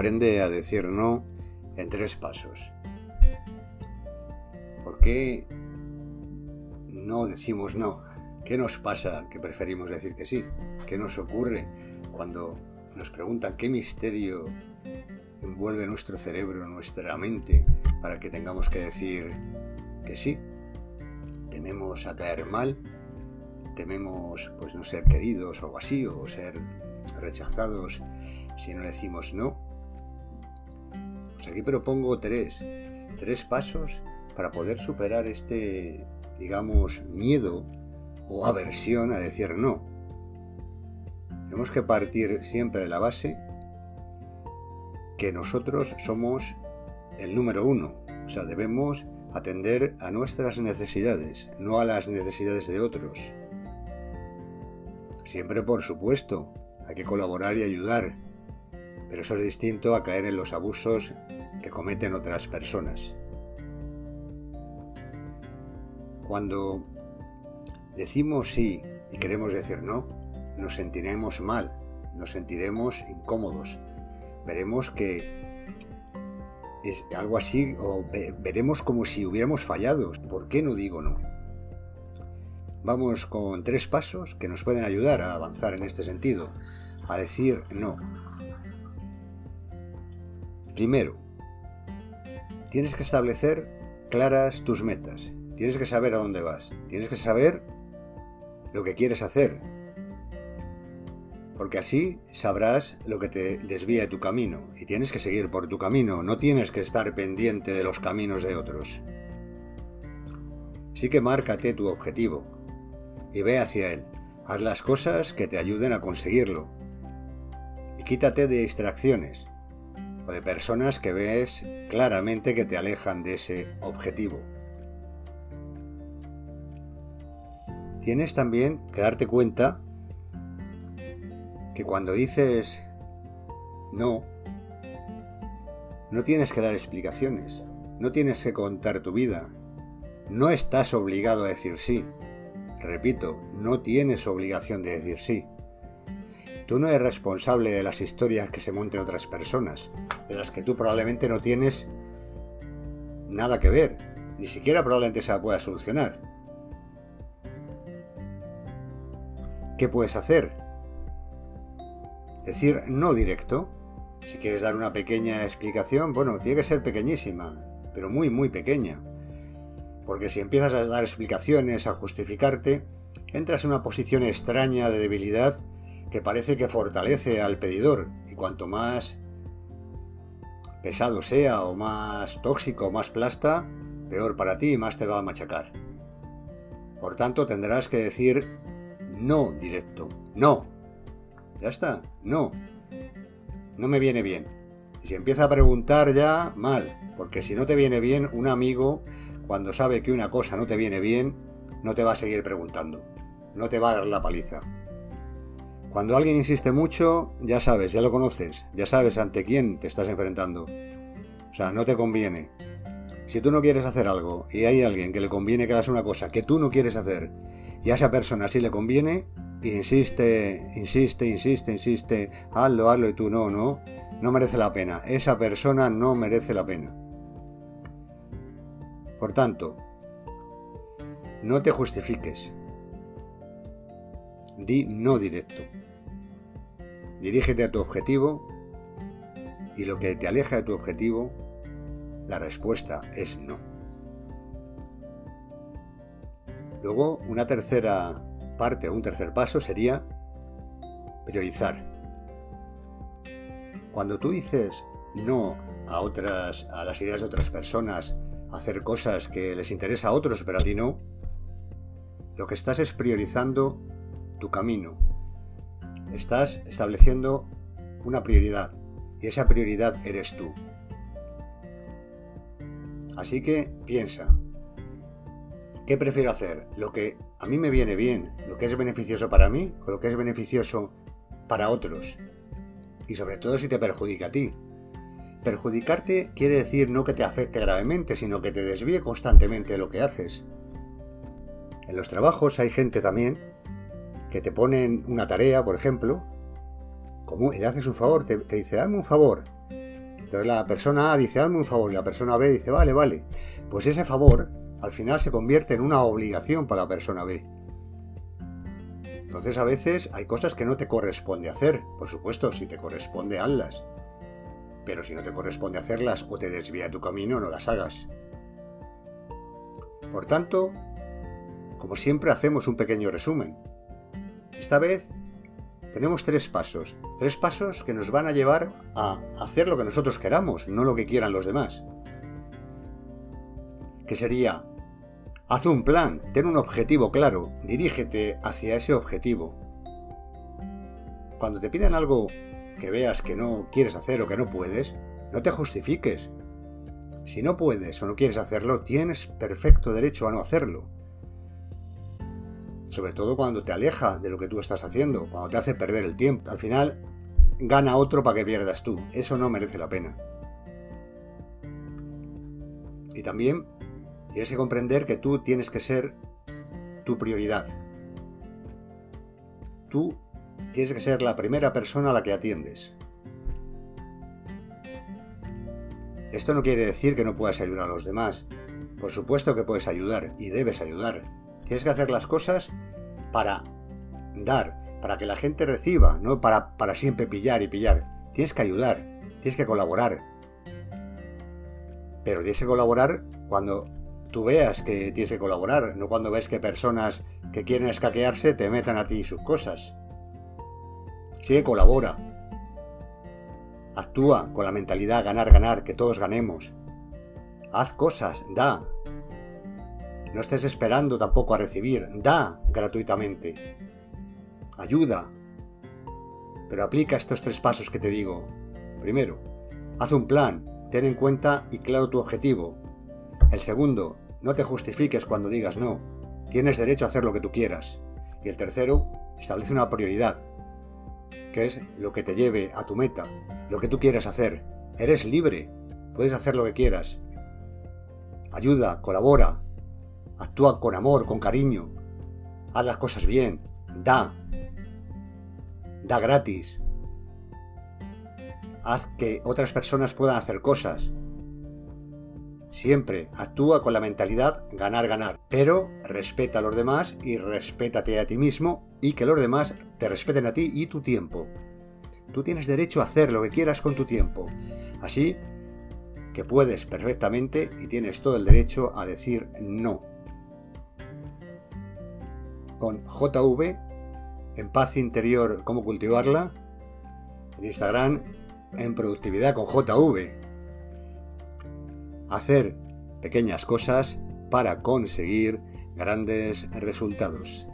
aprende a decir no en tres pasos. ¿Por qué no decimos no? ¿Qué nos pasa que preferimos decir que sí? ¿Qué nos ocurre cuando nos preguntan qué misterio envuelve nuestro cerebro, nuestra mente, para que tengamos que decir que sí? Tememos a caer mal, tememos pues no ser queridos o algo así, o ser rechazados si no decimos no. Aquí propongo tres, tres pasos para poder superar este, digamos, miedo o aversión a decir no. Tenemos que partir siempre de la base que nosotros somos el número uno. O sea, debemos atender a nuestras necesidades, no a las necesidades de otros. Siempre, por supuesto, hay que colaborar y ayudar, pero eso es distinto a caer en los abusos que cometen otras personas. Cuando decimos sí y queremos decir no, nos sentiremos mal, nos sentiremos incómodos. Veremos que es algo así, o veremos como si hubiéramos fallado. ¿Por qué no digo no? Vamos con tres pasos que nos pueden ayudar a avanzar en este sentido, a decir no. Primero, tienes que establecer claras tus metas, tienes que saber a dónde vas, tienes que saber lo que quieres hacer, porque así sabrás lo que te desvía de tu camino y tienes que seguir por tu camino, no tienes que estar pendiente de los caminos de otros. Sí que márcate tu objetivo y ve hacia él. Haz las cosas que te ayuden a conseguirlo. Y quítate de distracciones de personas que ves claramente que te alejan de ese objetivo. Tienes también que darte cuenta que cuando dices no, no tienes que dar explicaciones, no tienes que contar tu vida, no estás obligado a decir sí. Repito, no tienes obligación de decir sí. Tú no eres responsable de las historias que se monten otras personas, de las que tú probablemente no tienes nada que ver, ni siquiera probablemente se la pueda solucionar. ¿Qué puedes hacer? Decir no directo. Si quieres dar una pequeña explicación, bueno, tiene que ser pequeñísima, pero muy, muy pequeña. Porque si empiezas a dar explicaciones, a justificarte, entras en una posición extraña de debilidad que parece que fortalece al pedidor. Y cuanto más pesado sea, o más tóxico, o más plasta, peor para ti y más te va a machacar. Por tanto, tendrás que decir no directo. No. Ya está. No. No me viene bien. Y si empieza a preguntar ya, mal. Porque si no te viene bien, un amigo cuando sabe que una cosa no te viene bien, no te va a seguir preguntando, no te va a dar la paliza. Cuando alguien insiste mucho, ya sabes, ya lo conoces, ya sabes ante quién te estás enfrentando. O sea, no te conviene. Si tú no quieres hacer algo y hay alguien que le conviene que hagas una cosa que tú no quieres hacer y a esa persona sí le conviene, insiste, insiste, insiste, insiste, hazlo, hazlo y tú no, no, no merece la pena. Esa persona no merece la pena. Por tanto, no te justifiques. Di no directo. Dirígete a tu objetivo y lo que te aleja de tu objetivo, la respuesta es no. Luego, una tercera parte o un tercer paso sería priorizar. Cuando tú dices no a otras a las ideas de otras personas hacer cosas que les interesa a otros, pero a ti no, lo que estás es priorizando tu camino. Estás estableciendo una prioridad y esa prioridad eres tú. Así que piensa, ¿qué prefiero hacer? ¿Lo que a mí me viene bien, lo que es beneficioso para mí o lo que es beneficioso para otros? Y sobre todo si te perjudica a ti. Perjudicarte quiere decir no que te afecte gravemente, sino que te desvíe constantemente de lo que haces. En los trabajos hay gente también que te ponen una tarea, por ejemplo, como le haces un favor, te, dice, dame un favor, Entonces la persona A dice, hazme un favor, y la persona B dice, vale, vale. Pues ese favor al final se convierte en una obligación para la persona B. Entonces a veces hay cosas que no te corresponde hacer. Por supuesto, si te corresponde, hazlas. Pero si no te corresponde hacerlas o te desvía de tu camino, no las hagas. Por tanto, como siempre hacemos un pequeño resumen. Esta vez tenemos tres pasos. Tres pasos que nos van a llevar a hacer lo que nosotros queramos, no lo que quieran los demás. Que sería Haz un plan, ten un objetivo claro, dirígete hacia ese objetivo. Cuando te piden algo que veas que no quieres hacer o que no puedes, no te justifiques. Si no puedes o no quieres hacerlo, tienes perfecto derecho a no hacerlo. Sobre todo cuando te aleja de lo que tú estás haciendo, cuando te hace perder el tiempo. Al final, gana otro para que pierdas tú. Eso no merece la pena. Y también Tienes que comprender que tú tienes que ser tu prioridad. Tú tienes que ser la primera persona a la que atiendes. Esto no quiere decir que no puedas ayudar a los demás. Por supuesto que puedes ayudar y debes ayudar. Tienes que hacer las cosas para dar, para que la gente reciba, no para, siempre pillar y pillar. Tienes que ayudar, tienes que colaborar. Pero tienes que colaborar cuando tú veas que tienes que colaborar, no cuando ves que personas que quieren escaquearse te metan a ti sus cosas. Sí, colabora. Actúa con la mentalidad ganar, ganar, que todos ganemos. Haz cosas, da. No estés esperando tampoco a recibir, da gratuitamente. Ayuda. Pero aplica estos tres pasos que te digo. Primero, haz un plan, ten en cuenta y claro tu objetivo, el segundo, no te justifiques cuando digas no. Tienes derecho a hacer lo que tú quieras. Y el tercero, establece una prioridad, que es lo que te lleve a tu meta, lo que tú quieras hacer. Eres libre, puedes hacer lo que quieras. Ayuda, colabora, actúa con amor, con cariño, haz las cosas bien, da, da gratis, haz que otras personas puedan hacer cosas, Siempre actúa con la mentalidad ganar-ganar, pero respeta a los demás y respétate a ti mismo y que los demás te respeten a ti y tu tiempo. Tú tienes derecho a hacer lo que quieras con tu tiempo. Así que puedes perfectamente y tienes todo el derecho a decir no. Con JV, en paz interior, cómo cultivarla. En Instagram, en productividad con JV hacer pequeñas cosas para conseguir grandes resultados.